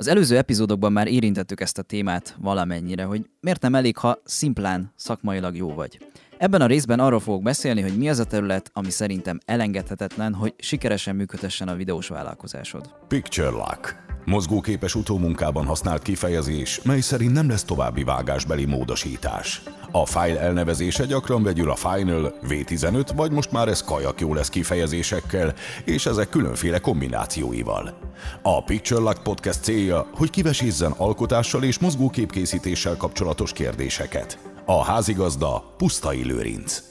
Az előző epizódokban már érintettük ezt a témát valamennyire, hogy miért nem elég, ha szimplán szakmailag jó vagy. Ebben a részben arról fogok beszélni, hogy mi az a terület, ami szerintem elengedhetetlen, hogy sikeresen működhessen a videós vállalkozásod. Picture Lock. Mozgóképes utómunkában használt kifejezés, mely szerint nem lesz további vágásbeli módosítás. A file elnevezése gyakran vegyül a Final, V15 vagy most már ez kajak jó lesz kifejezésekkel, és ezek különféle kombinációival. A Picture Lock Podcast célja, hogy kivesézzen alkotással és mozgóképkészítéssel kapcsolatos kérdéseket. A házigazda Pusztai Lőrinc.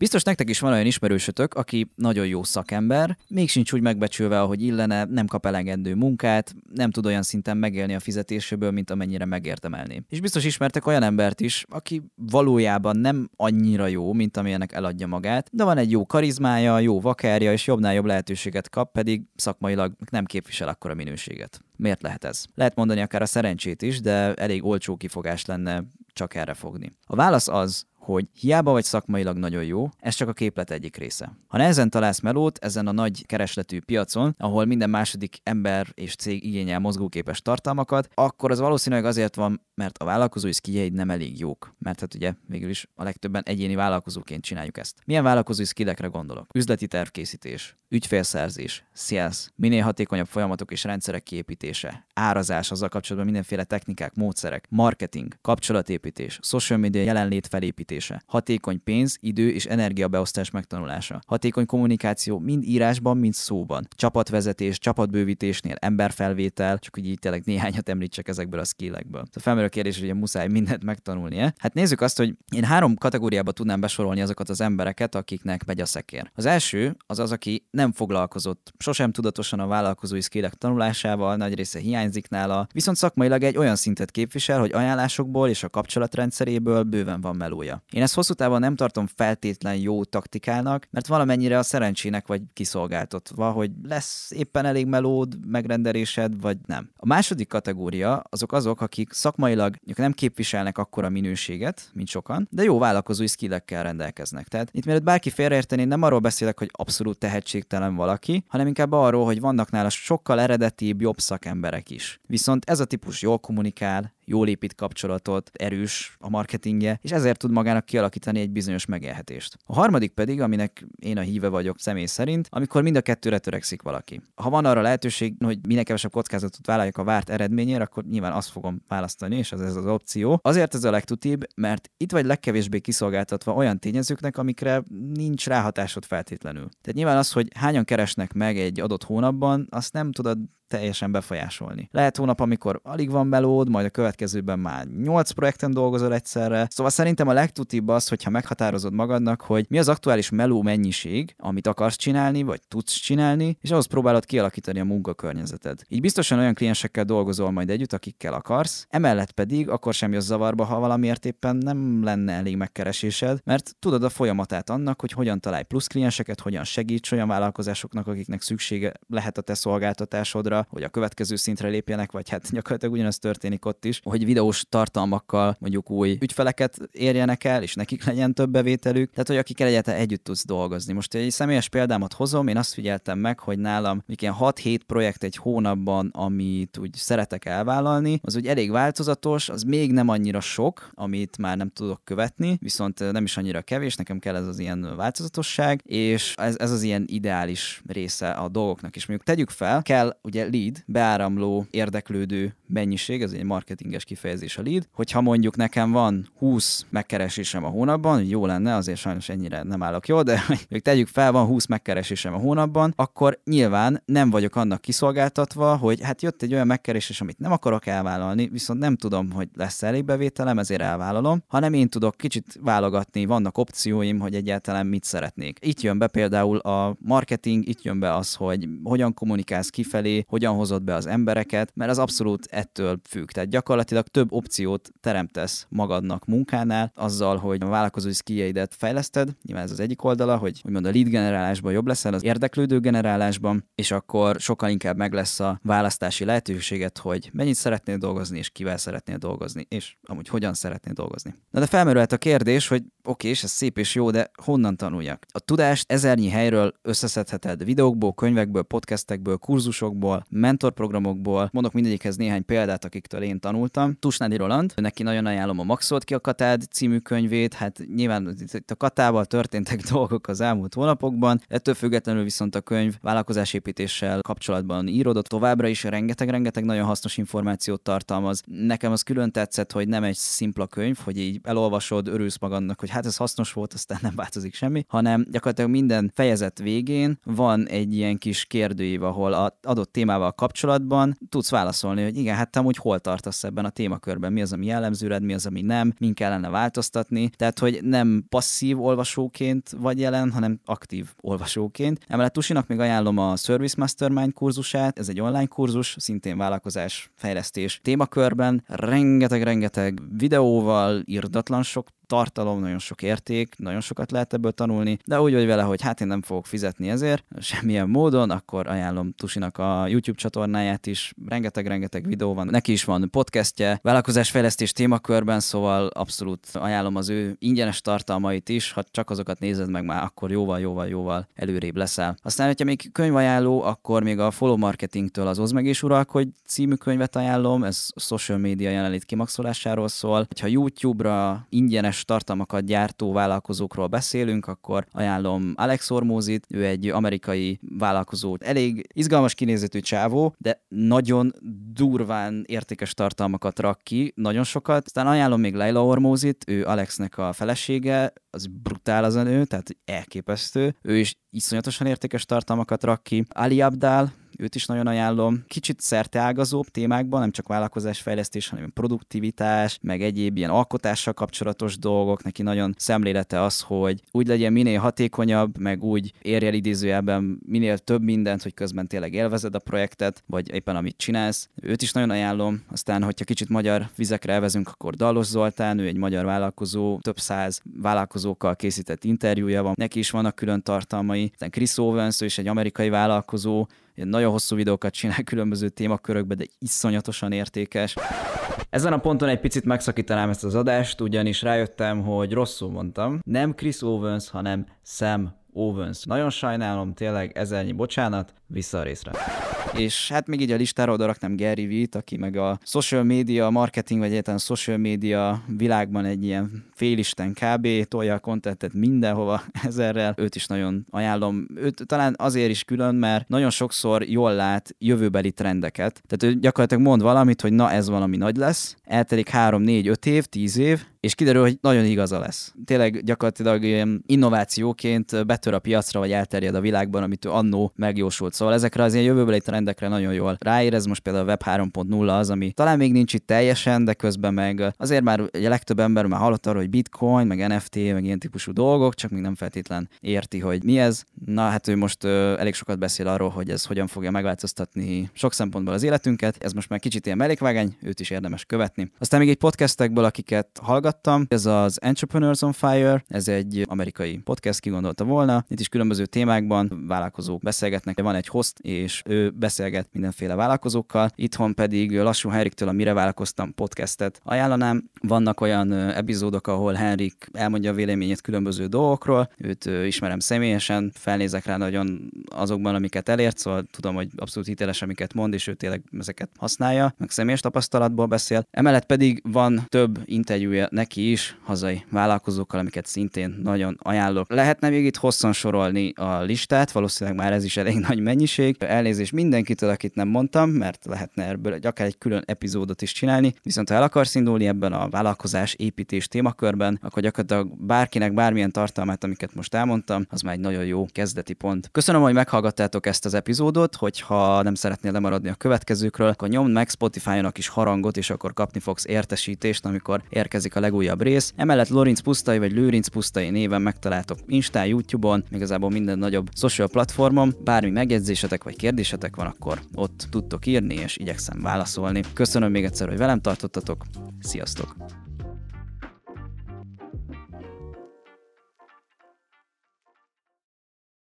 Biztos nektek is van olyan ismerősötök, aki nagyon jó szakember, még sincs úgy megbecsülve, ahogy illene, nem kap elegendő munkát, nem tud olyan szinten megélni a fizetéséből, mint amennyire megérdemelné. És biztos ismertek olyan embert is, aki valójában nem annyira jó, mint amilyenek eladja magát, de van egy jó karizmája, jó vakárja, és jobbnál jobb lehetőséget kap, pedig szakmailag nem képvisel akkora minőséget. Miért lehet ez? Lehet mondani akár a szerencsét is, de elég olcsó kifogás lenne csak erre fogni. A válasz az, hogy hiába vagy szakmailag nagyon jó, ez csak a képlet egyik része. Ha nehezen találsz melót ezen a nagy keresletű piacon, ahol minden második ember és cég igényel mozgóképes tartalmakat, akkor az valószínűleg azért van, mert a vállalkozói skilljeid nem elég jók. Mert hát ugye végül is a legtöbben egyéni vállalkozóként csináljuk ezt. Milyen vállalkozói skillekre gondolok? Üzleti tervkészítés, ügyfélszerzés, sales, minél hatékonyabb folyamatok és rendszerek kiépítése, árazás, azzal kapcsolatban mindenféle technikák, módszerek, marketing, kapcsolatépítés, social media jelenlét felépítése, hatékony pénz, idő és energiabeosztás megtanulása, hatékony kommunikáció mind írásban, mind szóban, csapatvezetés, csapatbővítésnél, emberfelvétel, csak hogy így tényleg néhányat említsek ezekből a skillekből. Szóval felmerül a kérdés, hogy ugye muszáj mindent megtanulnia. Hát nézzük azt, hogy én három kategóriába tudnám besorolni azokat az embereket, akiknek megy a szekér. Az első az az, aki nem foglalkozott sosem tudatosan a vállalkozói skillek tanulásával, nagy része hiányzik nála, viszont szakmailag egy olyan szintet képvisel, hogy ajánlásokból és a kapcsolatrendszeréből bőven van melója. Én ezt hosszú távon nem tartom feltétlen jó taktikának, mert valamennyire a szerencsének vagy kiszolgáltatva, hogy lesz éppen elég melód, megrendelésed, vagy nem. A második kategória azok azok, akik szakmailag nem képviselnek akkora minőséget, mint sokan, de jó vállalkozói skillekkel rendelkeznek. Tehát itt mielőtt bárki félreérteni, nem arról beszélek, hogy abszolút tehetségtelen valaki, hanem inkább arról, hogy vannak nála sokkal eredetibb, jobb szakemberek is. Viszont ez a típus jól kommunikál, jól épít kapcsolatot, erős a marketingje, és ezért tud magának kialakítani egy bizonyos megélhetést. A harmadik pedig, aminek én a híve vagyok személy szerint, amikor mind a kettőre törekszik valaki. Ha van arra lehetőség, hogy minél kevesebb kockázatot vállaljak a várt eredményért, akkor nyilván azt fogom választani, és ez, ez az opció. Azért ez a legtutibb, mert itt vagy legkevésbé kiszolgáltatva olyan tényezőknek, amikre nincs ráhatásod feltétlenül. Tehát nyilván az, hogy hányan keresnek meg egy adott hónapban, azt nem tudod teljesen befolyásolni. Lehet hónap, amikor alig van belód, majd a következőben már 8 projekten dolgozol egyszerre. Szóval szerintem a legtutibb az, hogyha meghatározod magadnak, hogy mi az aktuális meló mennyiség, amit akarsz csinálni, vagy tudsz csinálni, és ahhoz próbálod kialakítani a munkakörnyezeted. Így biztosan olyan kliensekkel dolgozol majd együtt, akikkel akarsz, emellett pedig akkor sem jössz zavarba, ha valamiért éppen nem lenne elég megkeresésed, mert tudod a folyamatát annak, hogy hogyan találj plusz klienseket, hogyan segíts olyan vállalkozásoknak, akiknek szüksége lehet a te szolgáltatásodra, hogy a következő szintre lépjenek, vagy hát gyakorlatilag ugyanaz történik ott is, hogy videós tartalmakkal mondjuk új ügyfeleket érjenek el, és nekik legyen több bevételük, tehát hogy akikkel egyáltalán együtt tudsz dolgozni. Most egy személyes példámat hozom, én azt figyeltem meg, hogy nálam ilyen 6-7 projekt egy hónapban, amit úgy szeretek elvállalni, az úgy elég változatos, az még nem annyira sok, amit már nem tudok követni, viszont nem is annyira kevés, nekem kell ez az ilyen változatosság, és ez, ez az ilyen ideális része a dolgoknak. És mondjuk tegyük fel, kell ugye lead, beáramló, érdeklődő mennyiség, ez egy marketinges kifejezés a lead, hogyha mondjuk nekem van 20 megkeresésem a hónapban, jó lenne, azért sajnos ennyire nem állok jó, de még tegyük fel, van 20 megkeresésem a hónapban, akkor nyilván nem vagyok annak kiszolgáltatva, hogy hát jött egy olyan megkeresés, amit nem akarok elvállalni, viszont nem tudom, hogy lesz elég bevételem, ezért elvállalom, hanem én tudok kicsit válogatni, vannak opcióim, hogy egyáltalán mit szeretnék. Itt jön be például a marketing, itt jön be az, hogy hogyan kommunikálsz kifelé, hogyan hozod be az embereket, mert az abszolút ettől függ. Tehát gyakorlatilag több opciót teremtesz magadnak munkánál, azzal, hogy a vállalkozói skilljeidet fejleszted, nyilván ez az egyik oldala, hogy úgymond a lead generálásban jobb leszel, az érdeklődő generálásban, és akkor sokkal inkább meg lesz a választási lehetőséget, hogy mennyit szeretnél dolgozni, és kivel szeretnél dolgozni, és amúgy hogyan szeretnél dolgozni. Na de felmerülhet a kérdés, hogy oké, és ez szép és jó, de honnan tanuljak? A tudást ezernyi helyről összeszedheted videókból, könyvekből, podcastekből, kurzusokból, mentorprogramokból. Mondok mindegyikhez néhány példát, akiktől én tanultam. Tusnádi Roland, neki nagyon ajánlom a Maxolt ki a Katád című könyvét, hát nyilván itt a Katával történtek dolgok az elmúlt hónapokban, ettől függetlenül viszont a könyv vállalkozásépítéssel kapcsolatban íródott továbbra is rengeteg-rengeteg nagyon hasznos információt tartalmaz. Nekem az külön tetszett, hogy nem egy szimpla könyv, hogy így elolvasod, örülsz magadnak, hogy hát ez hasznos volt, aztán nem változik semmi, hanem gyakorlatilag minden fejezet végén van egy ilyen kis kérdőív, ahol a adott témával kapcsolatban tudsz válaszolni, hogy igen, hát te amúgy hol tartasz ebben a témakörben, mi az, ami jellemző rád, mi az, ami nem, min kellene változtatni. Tehát, hogy nem passzív olvasóként vagy jelen, hanem aktív olvasóként. Emellett Tusinak még ajánlom a Service Mastermind kurzusát, ez egy online kurzus, szintén vállalkozás fejlesztés témakörben, rengeteg-rengeteg videóval, irdatlan sok tartalom, nagyon sok érték, nagyon sokat lehet ebből tanulni, de úgy vagy vele, hogy hát én nem fogok fizetni ezért, semmilyen módon, akkor ajánlom Tusinak a YouTube csatornáját is, rengeteg-rengeteg videó van, neki is van podcastje, vállalkozásfejlesztés témakörben, szóval abszolút ajánlom az ő ingyenes tartalmait is, ha csak azokat nézed meg már, akkor jóval-jóval-jóval előrébb leszel. Aztán, hogyha még könyvajánló, akkor még a Follow Marketingtől az Oz meg és Uralkodj című könyvet ajánlom, ez social media jelenlét kimaxolásáról szól. Ha YouTube-ra ingyenes tartalmakat gyártó vállalkozókról beszélünk, akkor ajánlom Alex Ormózit, ő egy amerikai vállalkozó, elég izgalmas kinézetű csávó, de nagyon durván értékes tartalmakat rak ki, nagyon sokat. Aztán ajánlom még Leila Ormózit, ő Alexnek a felesége, az brutál az a nő, tehát elképesztő. Ő is iszonyatosan értékes tartalmakat rak ki. Ali Abdal, őt is nagyon ajánlom. Kicsit szerteágazóbb témákban, nem csak vállalkozásfejlesztés, hanem produktivitás, meg egyéb ilyen alkotással kapcsolatos dolgok. Neki nagyon szemlélete az, hogy úgy legyen minél hatékonyabb, meg úgy érj el idézőjelben minél több mindent, hogy közben tényleg élvezed a projektet, vagy éppen amit csinálsz. Őt is nagyon ajánlom. Aztán, hogyha kicsit magyar vizekre elvezünk, akkor Dalos Zoltán, ő egy magyar vállalkozó, több száz vállalkozókkal készített interjúja van, neki is vannak külön tartalmai. Aztán Chris Owens, ő is egy amerikai vállalkozó, Ilyen nagyon hosszú videókat csinál különböző témakörökbe, de iszonyatosan értékes. Ezen a ponton egy picit megszakítanám ezt az adást, ugyanis rájöttem, hogy rosszul mondtam. Nem Chris Owens, hanem Sam Owens. Nagyon sajnálom, tényleg ezernyi bocsánat, vissza a részre. És hát még így a listára oda raknám Gary Vee-t, aki meg a social media marketing, vagy egyáltalán social media világban egy ilyen félisten kb. tolja a kontentet mindenhova ezerrel. Őt is nagyon ajánlom. Őt talán azért is külön, mert nagyon sokszor jól lát jövőbeli trendeket. Tehát ő gyakorlatilag mond valamit, hogy na ez valami nagy lesz, eltelik 3, 4, 5 év, 10 év, és kiderül, hogy nagyon igaza lesz. Tényleg gyakorlatilag ilyen innovációként betör a piacra, vagy elterjed a világban, amit ő annó megjósolt. Szóval ezekre az ilyen jövőbeli trendekre nagyon jól ráérez. Most például a Web 3.0 az, ami talán még nincs itt teljesen, de közben meg azért már a legtöbb ember már hallott arról, hogy bitcoin, meg NFT, meg ilyen típusú dolgok, csak még nem feltétlen érti, hogy mi ez. Na hát ő most ö, elég sokat beszél arról, hogy ez hogyan fogja megváltoztatni sok szempontból az életünket. Ez most már kicsit ilyen mellékvágány, őt is érdemes követni. Aztán még egy podcastekből, akiket hallgat hallgattam. Ez az Entrepreneurs on Fire, ez egy amerikai podcast, ki gondolta volna. Itt is különböző témákban vállalkozók beszélgetnek. Van egy host, és ő beszélget mindenféle vállalkozókkal. Itthon pedig Lassú Henriktől a Mire vállalkoztam podcastet ajánlanám. Vannak olyan epizódok, ahol Henrik elmondja a véleményét különböző dolgokról. Őt ismerem személyesen, felnézek rá nagyon azokban, amiket elért, szóval tudom, hogy abszolút hiteles, amiket mond, és ő tényleg ezeket használja, meg személyes tapasztalatból beszél. Emellett pedig van több interjúja neki is hazai vállalkozókkal, amiket szintén nagyon ajánlok. Lehetne még itt hosszan sorolni a listát, valószínűleg már ez is elég nagy mennyiség. Elnézést mindenkitől, akit nem mondtam, mert lehetne ebből akár egy külön epizódot is csinálni. Viszont ha el akarsz indulni ebben a vállalkozás építés témakörben, akkor gyakorlatilag bárkinek bármilyen tartalmát, amiket most elmondtam, az már egy nagyon jó kezdeti pont. Köszönöm, hogy meghallgattátok ezt az epizódot, hogyha nem szeretnél lemaradni a következőkről, akkor nyomd meg Spotify-on is harangot, és akkor kapni fogsz értesítést, amikor érkezik a legújabb rész. Emellett Lorinc Pusztai vagy Lőrinc Pusztai néven megtaláltok Instán, YouTube-on, igazából minden nagyobb social platformon. Bármi megjegyzésetek vagy kérdésetek van, akkor ott tudtok írni, és igyekszem válaszolni. Köszönöm még egyszer, hogy velem tartottatok. Sziasztok!